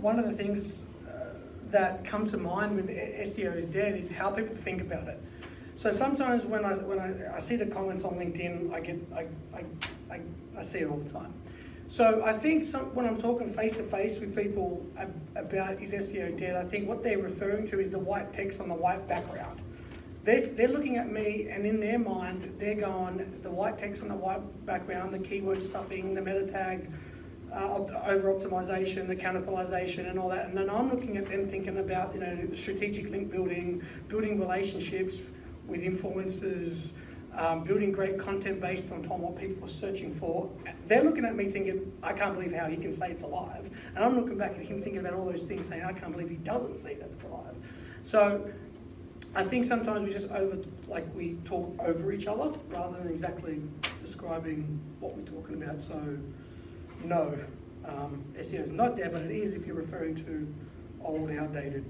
one of the things uh, that come to mind when SEO is dead is how people think about it. So sometimes when I when I, I see the comments on LinkedIn, I get I, I, I, I see it all the time. So I think some, when I'm talking face to face with people about is SEO dead, I think what they're referring to is the white text on the white background. They're, they're looking at me and in their mind they're going the white text on the white background, the keyword stuffing, the meta tag, uh, over optimization, the cannibalization, and all that. And then I'm looking at them thinking about you know strategic link building, building relationships with influencers, um, building great content based on, what people are searching for. They're looking at me thinking, I can't believe how he can say it's alive. And I'm looking back at him thinking about all those things, saying, I can't believe he doesn't see that it's alive. So I think sometimes we just over, like we talk over each other rather than exactly describing what we're talking about. So no, um, SEO is not dead, but it is if you're referring to old, outdated,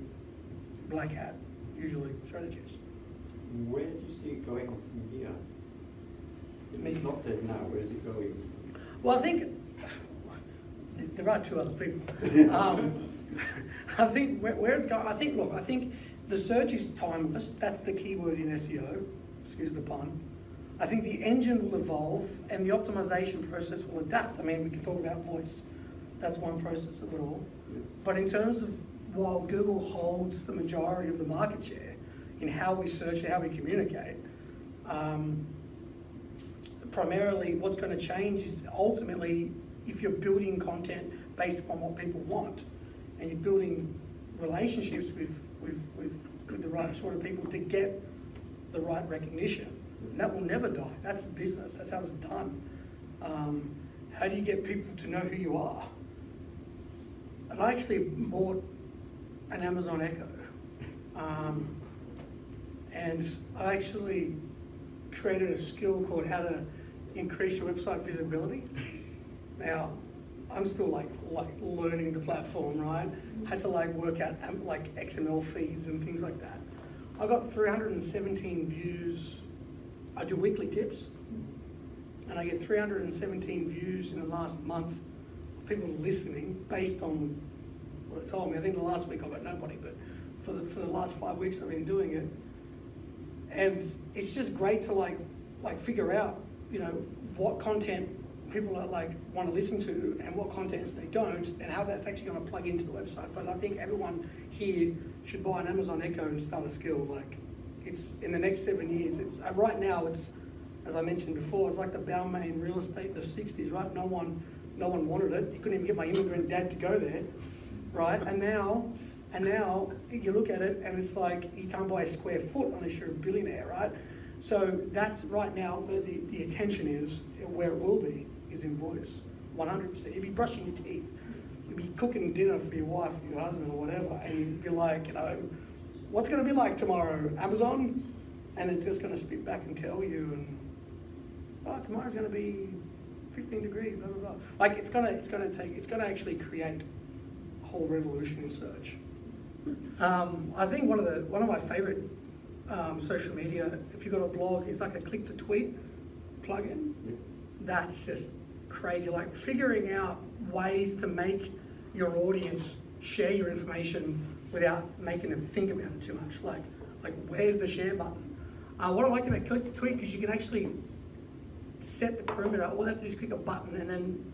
black hat, usually strategies. Where do you see it going from here? It may not dead now, where is it going? Well, I think there are two other people. Um, I think where, where it's going. I think look. I think the search is timeless. That's the key word in SEO. Excuse the pun. I think the engine will evolve and the optimization process will adapt. I mean, we can talk about voice. That's one process of it all. But in terms of while Google holds the majority of the market share in how we search and how we communicate, um, primarily what's going to change is ultimately if you're building content based upon what people want and you're building relationships with, with, with, with the right sort of people to get the right recognition. And that will never die. That's the business. That's how it's done. Um, how do you get people to know who you are? And I actually bought an Amazon Echo. Um, and I actually created a skill called how to increase your website visibility. Now, I'm still like like learning the platform, right? Had to like work out um, like XML feeds and things like that. I got 317 views. I do weekly tips, and I get 317 views in the last month of people listening based on what it told me. I think the last week I got nobody, but for the for the last five weeks I've been doing it and it's just great to like like figure out you know what content people are like want to listen to and what content they don't and how that's actually going to plug into the website. But i think everyone here should buy an amazon echo and start a skill like it's in the next seven years it's uh, right now it's as i mentioned before it's like the balmain real estate in the 60s right? No one no one wanted it. You couldn't even get my immigrant dad to go there right? And now and now you look at it and it's like you can't buy a square foot unless you're a billionaire, right? So that's right now where the, the attention is, where it will be, is in voice. 100%. You'd be brushing your teeth. you'd be cooking dinner for your wife or your husband or whatever. And you'd be like, you know, what's going to be like tomorrow? Amazon? And it's just going to spit back and tell you. And oh, tomorrow's going to be 15 degrees, blah, blah, blah. Like it's going to, it's going to take, it's going to actually create a whole revolution in search. Um, I think one of the one of my favorite um, social media, if you've got a blog, is like a click to tweet plugin. That's just crazy. Like figuring out ways to make your audience share your information without making them think about it too much. Like like where's the share button? Uh, what I like about click to tweet because you can actually set the perimeter. All they have to do is click a button, and then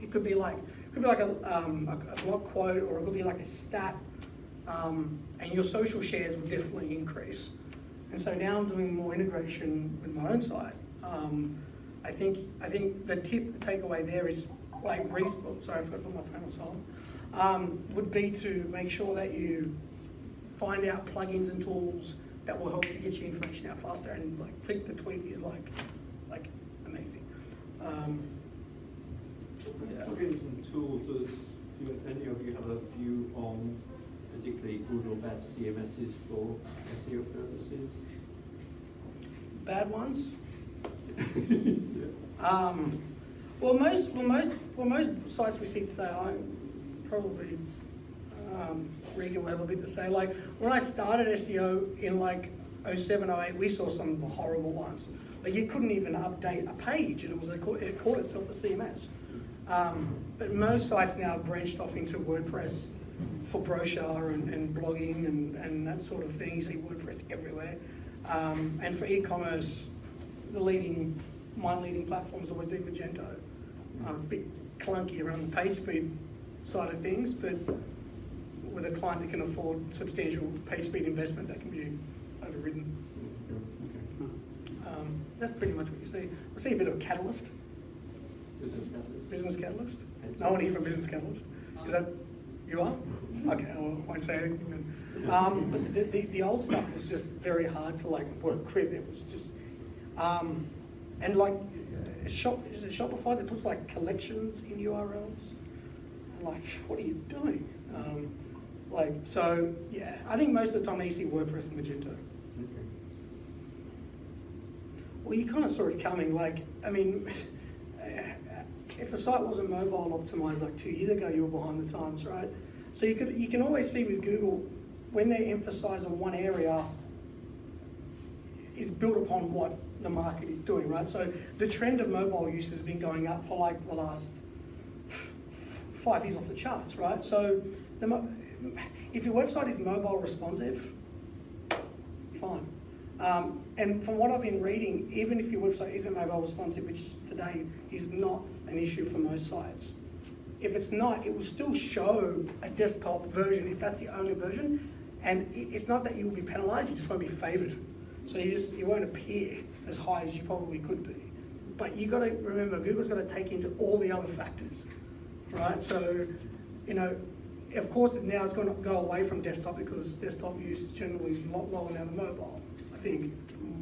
it could be like it could be like a, um, a, a block quote, or it could be like a stat um, and your social shares will definitely increase. And so now I'm doing more integration with my own site. Um, I think I think the tip the takeaway there is like reasonable. Sorry, I forgot to put my phone on silent. Um, would be to make sure that you find out plugins and tools that will help you get your information out faster. And like click the tweet is like like amazing. Um, yeah. Plugins and tools, does do any of you have a view on particularly good or bad CMSs for SEO purposes? Bad ones. Um, well, most, well, most, well, most sites we see today, I probably, um, Regan will have a bit to say. Like, when I started SEO in like 07, 08, we saw some horrible ones. Like, you couldn't even update a page, and it was a, it called itself a CMS. Um, but most sites now branched off into WordPress for brochure and, and blogging and, and that sort of thing. You see WordPress everywhere. Um, and for e-commerce, the leading, my leading platform has always been Magento. Um, a bit clunky around the page speed side of things, but with a client that can afford substantial page speed investment, that can be overridden. Um, that's pretty much what you see. I see a bit of Catalyst, Business catalyst. Business Catalyst. No one here from Business Catalyst. Is that you are? Okay, I won't say anything then. Um, but the, the, the old stuff was just very hard to like work with. It was just, um, and like uh, shop is it Shopify that puts like collections in URLs. And like, what are you doing? Um, like, so yeah, I think most of the time you see WordPress and Magento. Okay. Well, you kind of saw it coming. Like, I mean, if a site wasn't mobile optimized like two years ago, you were behind the times, right? So you could you can always see with Google when they emphasize on one area, it's built upon what the market is doing, right? So the trend of mobile use has been going up for like the last five years off the charts, right? So if your website is mobile responsive, fine. Um, and from what I've been reading, even if your website isn't mobile responsive, which today is not an issue for most sites, if it's not, it will still show a desktop version if that's the only version. And it's not that you will be penalized, you just won't be favored. So you just you won't appear as high as you probably could be. But you got to remember, Google's got to take into all the other factors, right? So, you know, of course now it's going to go away from desktop because desktop use is generally a lot lower now than mobile. I think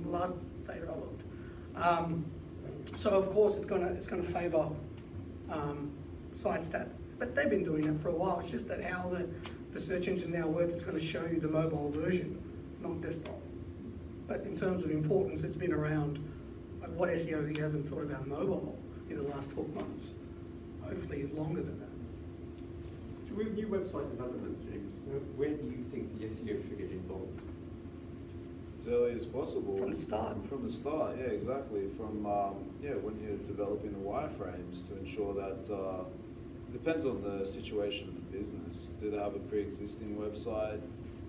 last data I looked. Um, so of course it's going to it's going to favour um, sites that, but they've been doing that for a while. It's just that how the, the search engine now work, it's going to show you the mobile version, not desktop. But in terms of importance, it's been around. Like what SEO he hasn't thought about mobile in the last 12 months? Hopefully longer than that. So with new website development, James, where do you think the SEO should get involved? as early as possible. From the start. From the start, yeah, exactly. From um, yeah, when you're developing the wireframes to ensure that uh, it depends on the situation of the business. Do they have a pre-existing website?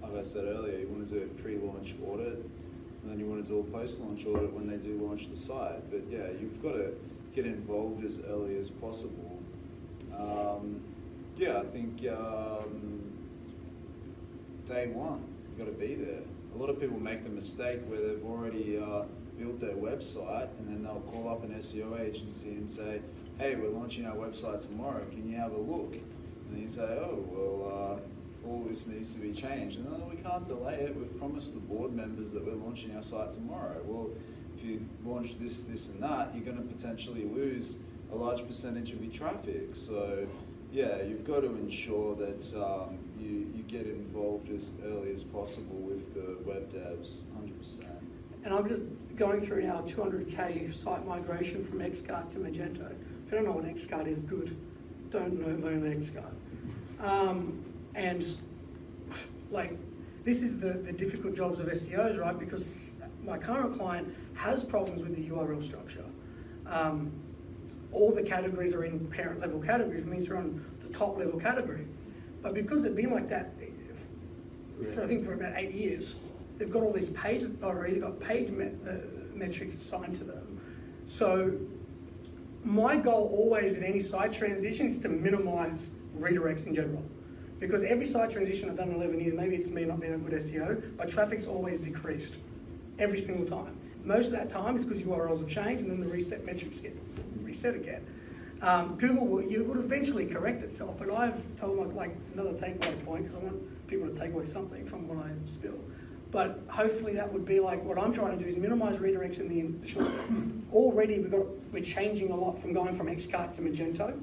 Like I said earlier, you want to do a pre-launch audit, and then you want to do a post-launch audit when they do launch the site. But yeah, you've got to get involved as early as possible. Um, yeah, I think um, day one, you've got to be there. A lot of people make the mistake where they've already uh, built their website and then they'll call up an SEO agency and say, hey, we're launching our website tomorrow, can you have a look? And you say, oh, well, uh, all this needs to be changed. And we can't delay it. We've promised the board members that we're launching our site tomorrow. Well, if you launch this, this, and that, you're going to potentially lose a large percentage of your traffic. So, yeah, you've got to ensure that um, you, you get involved as early as possible with the web devs, 100%. And I'm just going through now 200k site migration from Xcart to Magento. You don't know what Xcart is, good. Don't know learn Xcart. Um, and like, this is the, the difficult jobs of SEOs, right? Because my current client has problems with the URL structure. Um, all the categories are in parent level categories, means they're on the top level category. But because it's been like that for I think for about eight years, they've got all these page authority, they've got page uh, metrics assigned to them. So my goal always in any site transition is to minimize redirects in general. Because every site transition I've done in 11 years, maybe it's me not being a good SEO, but traffic's always decreased every single time. Most of that time is because URLs have changed and then the reset metrics get reset again. Um, Google will, you would eventually correct itself, but I've told my, like another takeaway point because I want people to take away something from what I spill. But hopefully that would be like what I'm trying to do is minimize redirects in the short term. Already we've got we're changing a lot from going from Xcart to Magento.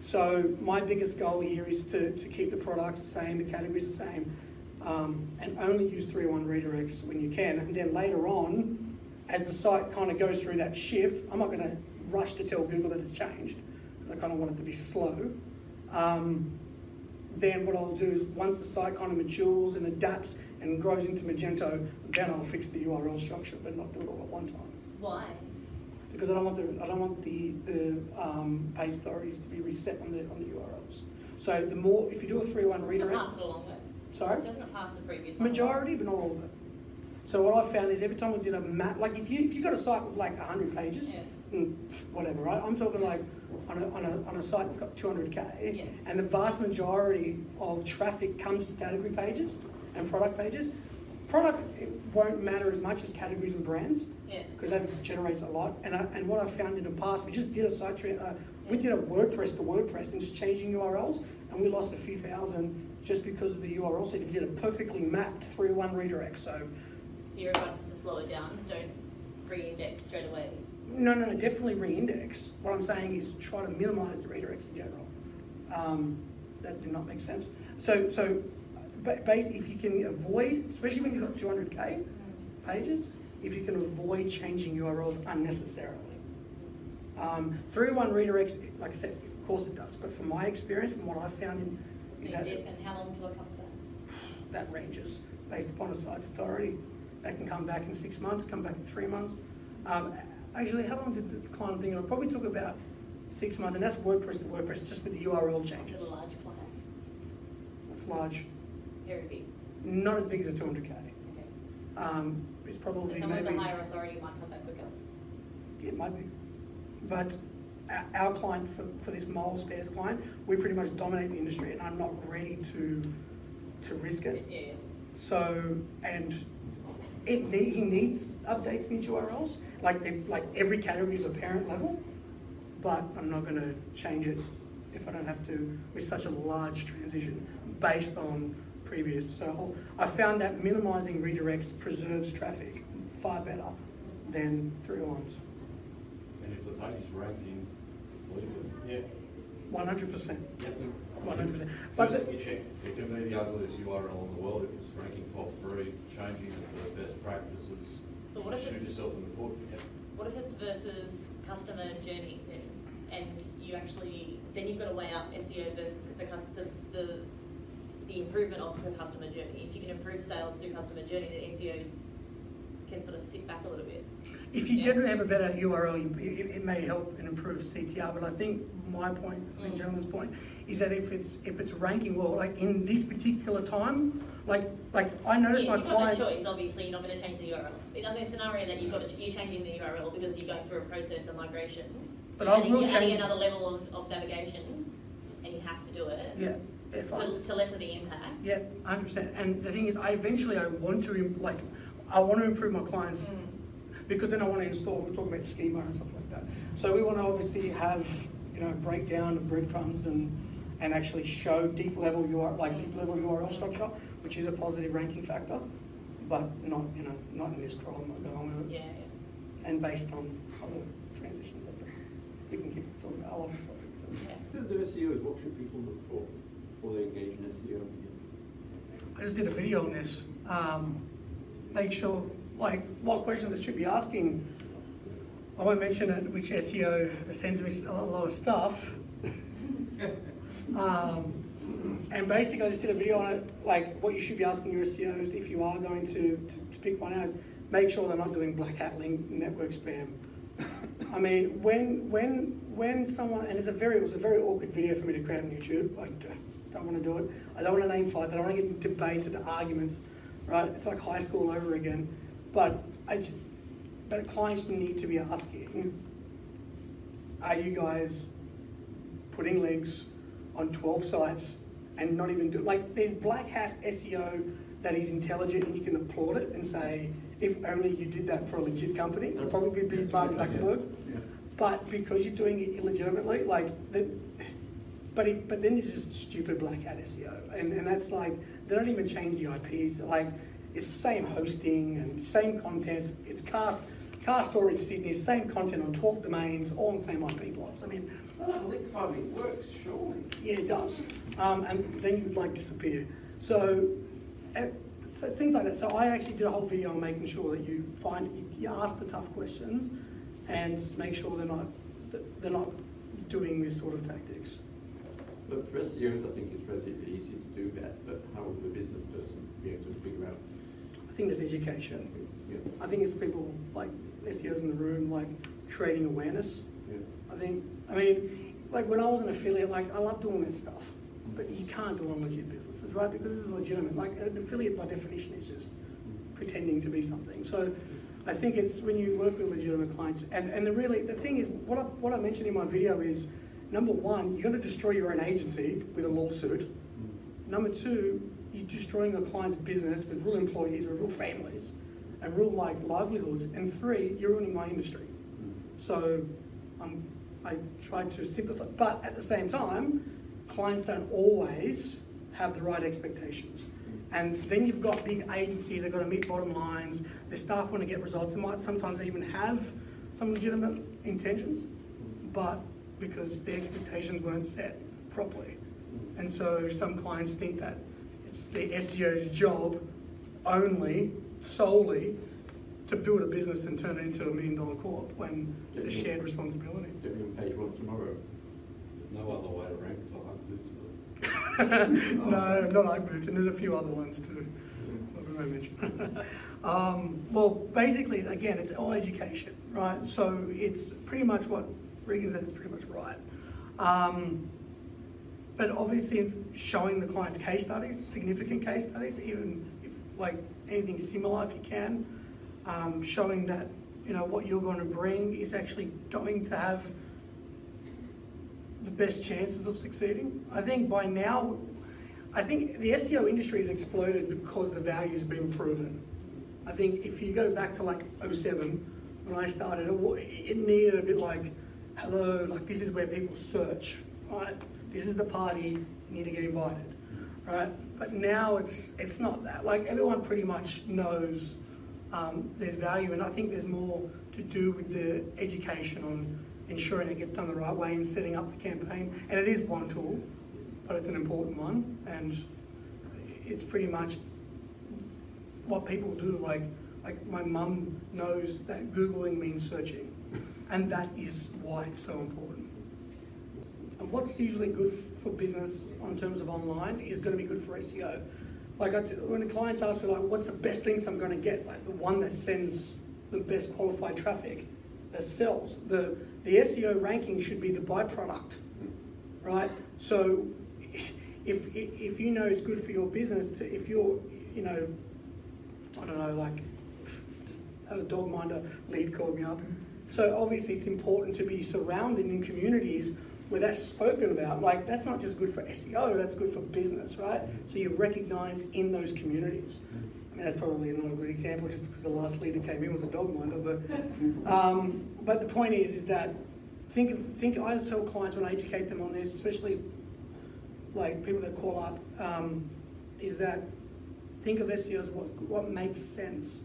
So my biggest goal here is to, to keep the products the same, the categories the same, um, and only use 301 redirects when you can. And then later on, as the site kind of goes through that shift, I'm not going to rush to tell Google that it's changed I kind of want it to be slow. Um, then what I'll do is once the site kind of matures and adapts and grows into Magento, then I'll fix the URL structure, but not do it all at one time. Why? Because I don't want the I don't want the the um, page authorities to be reset on the on the URLs. So the more if you do a three one Doesn't redirect, pass it along though? sorry, Doesn't it pass the previous one? majority, but not all of it. So what I found is every time we did a map, like if you if you got a site with like hundred pages, Yeah. whatever, right? I'm talking like on a, on a, on a site that's got 200k, Yeah. and the vast majority of traffic comes to category pages and product pages. Product it won't matter as much as categories and brands Yeah. because that generates a lot. And, I, and what I found in the past, we just did a site, uh, we did a WordPress to WordPress and just changing URLs, and we lost a few thousand just because of the URL. So we did a perfectly mapped 301 redirect. So So your advice is to slow it down, don't re-index straight away. no, no, no, definitely re-index. What I'm saying is try to minimise the redirects in general. Um, that did not make sense. So, so, if you can avoid, especially when you've got 200k pages, if you can avoid changing URLs unnecessarily. Um, 301 redirects, like I said, of course it does, but from my experience, from what I've found in, So that dip, and how long till it comes back? that ranges based upon a site's authority. That can come back in six months, come back in three months. Um, actually, how long did the client think? It probably took about six months, and that's WordPress to WordPress, just with the URL changes. the large client, It's large, very big, not as big as a 200k. okay. Um, it's So probably with maybe a higher authority might come back quicker. it might be, but our, client for, for this mole spares client, we pretty much dominate the industry, and I'm not ready to to risk it. Yeah, yeah. So, and it need, he needs updates in each URLs, like they, like every category is a parent level, but I'm not gonna change it if I don't have to with such a large transition based on previous. So I found that minimizing redirects preserves traffic far better than three ones, And if the page is ranking, leave it. Yeah. one hundred percent, Yep. one hundred percent. But First the, thing you check, it can be the ugliest URL in the world, if it's ranking top three, changing it for the best practices, But what if shoot it's- yourself in the foot. What if it's versus customer journey then? And you actually, then you've got to weigh up SEO versus the cus, the, the, the improvement of the customer journey. If you can improve sales through customer journey, then SEO can sort of sit back a little bit. If you Yeah. generally have a better URL, you- it, it may help and improve CTR, but I think my point, Mm. gentleman's point, is that if it's, if it's ranking well, like in this particular time, like, like I noticed Yeah, my if you've got choice, obviously, you're not going to change the URL. In the scenario that you've got to, you're changing the URL because you're going through a process of migration. But I will You're adding change- another level of, of navigation, and you have to do it. Yeah, yeah, fine. To, to lessen the impact. Yeah, hundred percent. And the thing is, I eventually I want to im- like, I want to improve my clients Mm. because then I want to install. We're talking about schema and stuff like that. So we want to obviously have you know breakdown of breadcrumbs and and actually show deep level URL like deep level URL structure, which is a positive ranking factor, but not you know not in this crawl. I'm not going with it. Yeah, yeah. And based on other transitions, of it. we can keep talking about other stuff. So. yeah. The, SEO is what should people look for in? I just did a video on this. Um, make sure, like, what questions I should be asking. I won't mention it, which SEO sends me a lot of stuff. Um, and basically, I just did a video on it, like what you should be asking your SEOs if you are going to, to, to pick one out is make sure they're not doing black hat link network spam. I mean, when when when someone and it's a very it was a very awkward video for me to create on YouTube. I don't want to do it. I don't want to name fights. I don't want to get in debates and arguments. Right? It's like high school over again. But I, but clients need to be asking, are you guys putting links on 12 sites and not even do like there's black hat SEO that is intelligent and you can applaud it and say if only you did that for a legit company you'd probably be Mark Zuckerberg but because you're doing it illegitimately like the, but if, but then there's just stupid black hat SEO and, and that's like they don't even change the IPs like it's the same hosting and same content it's cast cast storage Sydney same content on 12 domains all on the same IP blocks I mean Oh, link farming works, surely. yeah, it does. Um, and then you'd like disappear. So, uh, so things like that. So I actually did a whole video on making sure that you find you, you ask the tough questions, and make sure they're not they're not doing this sort of tactics. But for SEOs, I think it's relatively easy to do that, but how would the business person be able to figure out? I think there's education. Yeah, I think it's people like SEOs in the room, like creating awareness. yeah. I think, I mean, like when I was an affiliate, like I love doing that stuff, but you can't do it on legit businesses, right? Because this is legitimate. Like an affiliate by definition is just pretending to be something. So I think it's when you work with legitimate clients, and, and the really, the thing is, what I, what I mentioned in my video is, number one, you're gonna destroy your own agency with a lawsuit. Number two, you're destroying your client's business with real employees, with real families, and real like livelihoods. And three, you're ruining my industry. So um, I try to sympathise, but at the same time, clients don't always have the right expectations. And then you've got big agencies that got to meet bottom lines. Their staff want to get results. They might sometimes even have some legitimate intentions, but because the expectations weren't set properly. And so some clients think that it's the SEO's job only, solely, to build a business and turn it into a million dollar corp when it's a shared responsibility. Get me on page one tomorrow. There's no other way to rank for but no, not iBoots, and there's a few other ones too. I mention? um, well, basically, again, it's all education, right? So it's pretty much what Regan said is pretty much right. Um, but obviously, showing the client's case studies, significant case studies, even if like anything similar, if you can, um, showing that you know what you're going to bring is actually going to have the best chances of succeeding. I think by now, I think the SEO industry has exploded because the value's been proven. I think if you go back to like 07, when I started, it needed a bit like, hello, like this is where people search, right? This is the party, you need to get invited, right? But now it's it's not that. Like everyone pretty much knows um, there's value, and I think there's more to do with the education on ensuring it gets done the right way and setting up the campaign. And it is one tool, but it's an important one, and it's pretty much what people do. Like, like my mum knows that googling means searching, and that is why it's so important. And what's usually good for business on terms of online is going to be good for SEO. Like I when the clients ask me like, what's the best links I'm going to get? Like the one that sends the best qualified traffic, that sells. The the SEO ranking should be the byproduct, right? So if if you know it's good for your business, to, if you're you know, I don't know, like just had a dog minder lead called me up. So obviously it's important to be surrounded in communities where that's spoken about. Like that's not just good for SEO, that's good for business, right? So you're recognized in those communities. I mean, that's probably not a good example just because the last leader came in was a dog minder, but um, but the point is is that think think I tell clients when I educate them on this, especially like people that call up, um, is that think of SEO as what what makes sense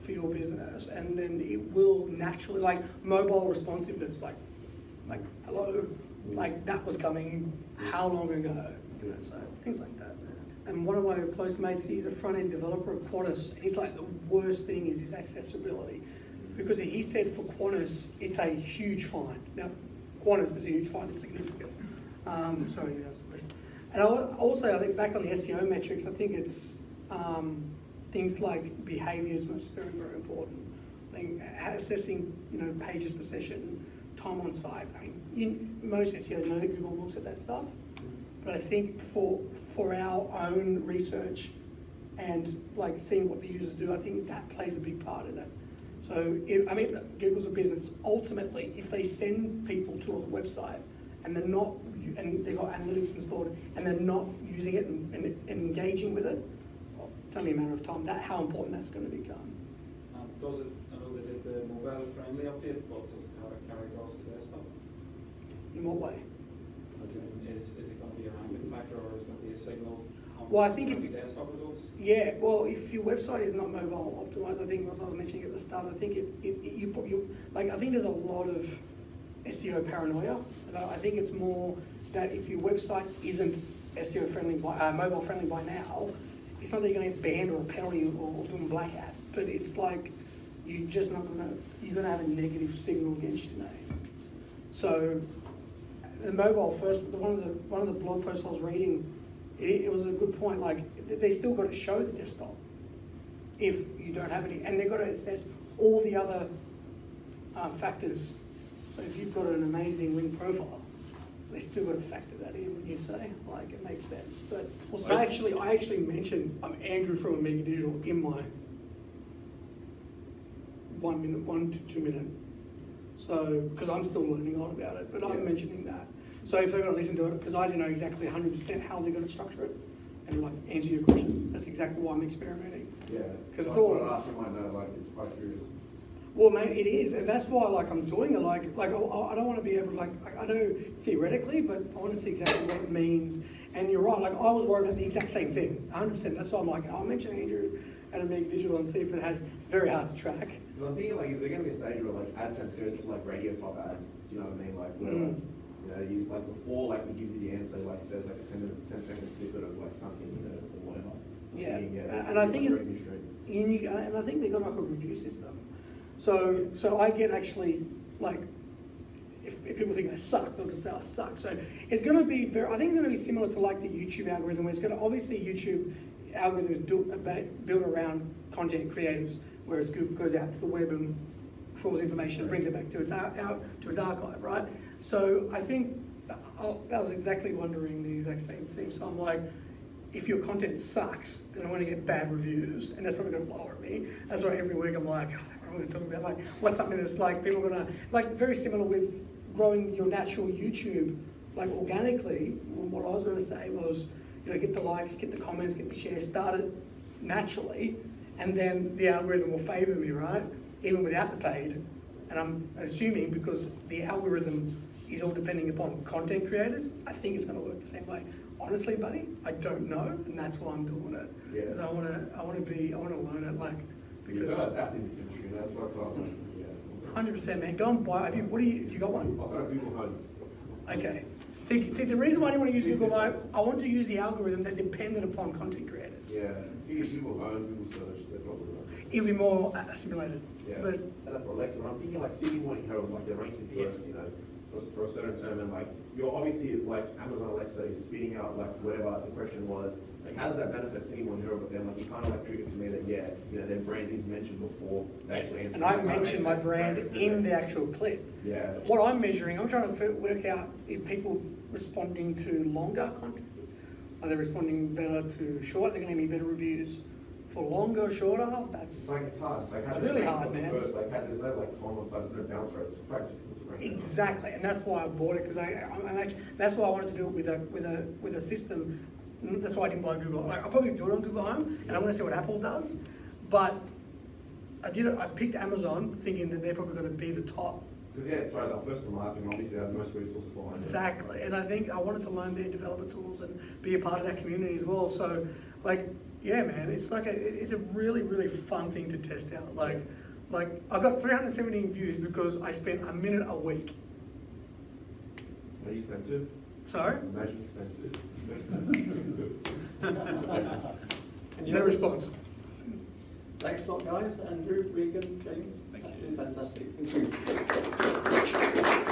for your business, and then it will naturally like mobile responsiveness, like like hello, like that was coming how long ago, you know, so things like that. And one of my close mates, he's a front end developer at Qantas, he's like the worst thing is his accessibility, because he said for Qantas it's a huge fine. Now, Qantas is a huge fine; it's significant. Um, sorry, you asked the question. And also, I think back on the SEO metrics, I think it's um, things like behaviours is very, very important. I think assessing, you know, pages per session, time on site. I mean, most SEOs know that Google looks at that stuff, but I think for for our own research and like seeing what the users do, I think that plays a big part in it. So, I mean, Google's a business. Ultimately, if they send people to a website and they're not, and they've got analytics installed, and they're not using it and, and, and engaging with it, only a matter of time. That how important that's going to become. Um, does it, I know they did the mobile friendly update, but does it carry, carry across to desktop? In what way? As in, is, is it gonna be a ranking factor or is it gonna be a signal? Well, I think if the Desktop results? Yeah, well, if your website is not mobile optimized, I think, as I was mentioning at the start, I think it, it, it- you put, you, like, I think there's a lot of SEO paranoia. And I I think it's more that if your website isn't SEO friendly by, uh, mobile friendly by now, it's not that you're gonna get banned or a penalty or doing black hat, but it's like, you're just not gonna, you're gonna have a negative signal against your name. So, the mobile first, one of the, one of the blog posts I was reading, it, it was a good point, like, they still gotta show the desktop if you don't have any, and they've got to assess all the other um, factors. So if you've got an amazing link profile, they still got to factor that in when you say, like, it makes sense. But also, I actually, I actually mentioned I'm Andrew from Omega Digital in my one minute, one to two minute. So, because I'm still learning a lot about it, but I'm mentioning that. So if they're going to listen to it, because I don't know exactly 100% how they're going to structure it, and like answer your question, that's exactly why I'm experimenting. Yeah. 'Cause it's So I all- thought I'd ask them, I know, like, it's quite curious. Well, mate, it is, and that's why like I'm doing it. Like, like I, I don't want to be able to like, like I know theoretically, but I want to see exactly what it means. And you're right. Like I was worried about the exact same thing, 100. percent That's why I'm like, I'll mention Andrew and I Omega Digital and see if it has very hard to track. Because I'm thinking, like, is there gonna be a stage where, like, AdSense goes to, like, radio top ads? Do you know what I mean? Like, where, Mm. like, you know, you, like, before, like, it gives you the answer, like, says, like, a 10, minute, 10 second snippet of, like, something, you know, or whatever. Yeah, Thinking, and I think it's- And, you, and I think they've got like a review system. So, so I get actually like, if, if people think I suck, they'll just say I suck. So it's going to be very, I think it's going to be similar to like the YouTube algorithm, where it's going to obviously YouTube algorithm is built about, built around content creators, whereas Google goes out to the web and crawls information and brings it back to its out to its archive, right? So I think I, I oh, was exactly wondering the exact same thing. So I'm like, if your content sucks, then I'm going to get bad reviews, and that's probably going to lower me. That's why every week I'm like, oh, what going to talk about? Like, what's something that's like people are going to like very similar with growing your natural YouTube, like organically. What I was going to say was, you know, get the likes, get the comments, get the shares, start it naturally, and then the algorithm will favour me, right? Even without the paid. And I'm assuming because the algorithm is all depending upon content creators, I think it's going to work the same way. Honestly, buddy, I don't know, and that's why I'm doing it. Yeah. Because I want to, I want to be, I want to learn it, like, because got to adapt in this industry, that's what I thought, like, yeah. hundred percent, man. Go and buy. Have you? What do you? Do you got one? I've got a Google Home. Okay. See, see, the reason why I didn't want to use Google Buy, I want to use the algorithm that depended upon content creators. Yeah, if you use Google Home, Google Search, they're probably right. It'd be more uh, assimilated. Yeah, But and that's for Alexa. I'm thinking like Sydney Morning Herald, like they're ranking first, you know, for, for a certain term, and like you're obviously like Amazon Alexa is spitting out like whatever the question was. Like, how does that benefit Sydney here? Herald? But then like you kind of like triggered to me that yeah, you know, their brand is mentioned before they actually answer. and I mentioned my brand in the actual clip. Yeah. What I'm measuring, I'm trying to work out if people responding to longer content. Are they responding better to short? They're going to be better reviews for longer or shorter. That's It's like it's hard. It's like how It's do really hard, what's man. First, like how, there's no like time on side, there's no bounce rate. It's difficult to Exactly, and that's why I bought it because I, I'm I'm actually that's why I wanted to do it with a with a with a system. Mm, That's why I didn't buy Google. Like I'll probably do it on Google Home, and I'm going to see what Apple does. But I did it. I picked Amazon, thinking that they're probably going to be the top. Because yeah, it's right. Our first to market, and obviously they have the most resources behind it. Exactly, and I think I wanted to learn their developer tools and be a part of that community as well. So, like, yeah, man, it's like a it's a really really fun thing to test out. Like, like I got 317 views because I spent a minute a week. What do you spend two? Sorry. Imagine you spend two. No response. Thanks a lot, guys. Andrew, Regan, James. Thank Absolutely fantastic. Thank you.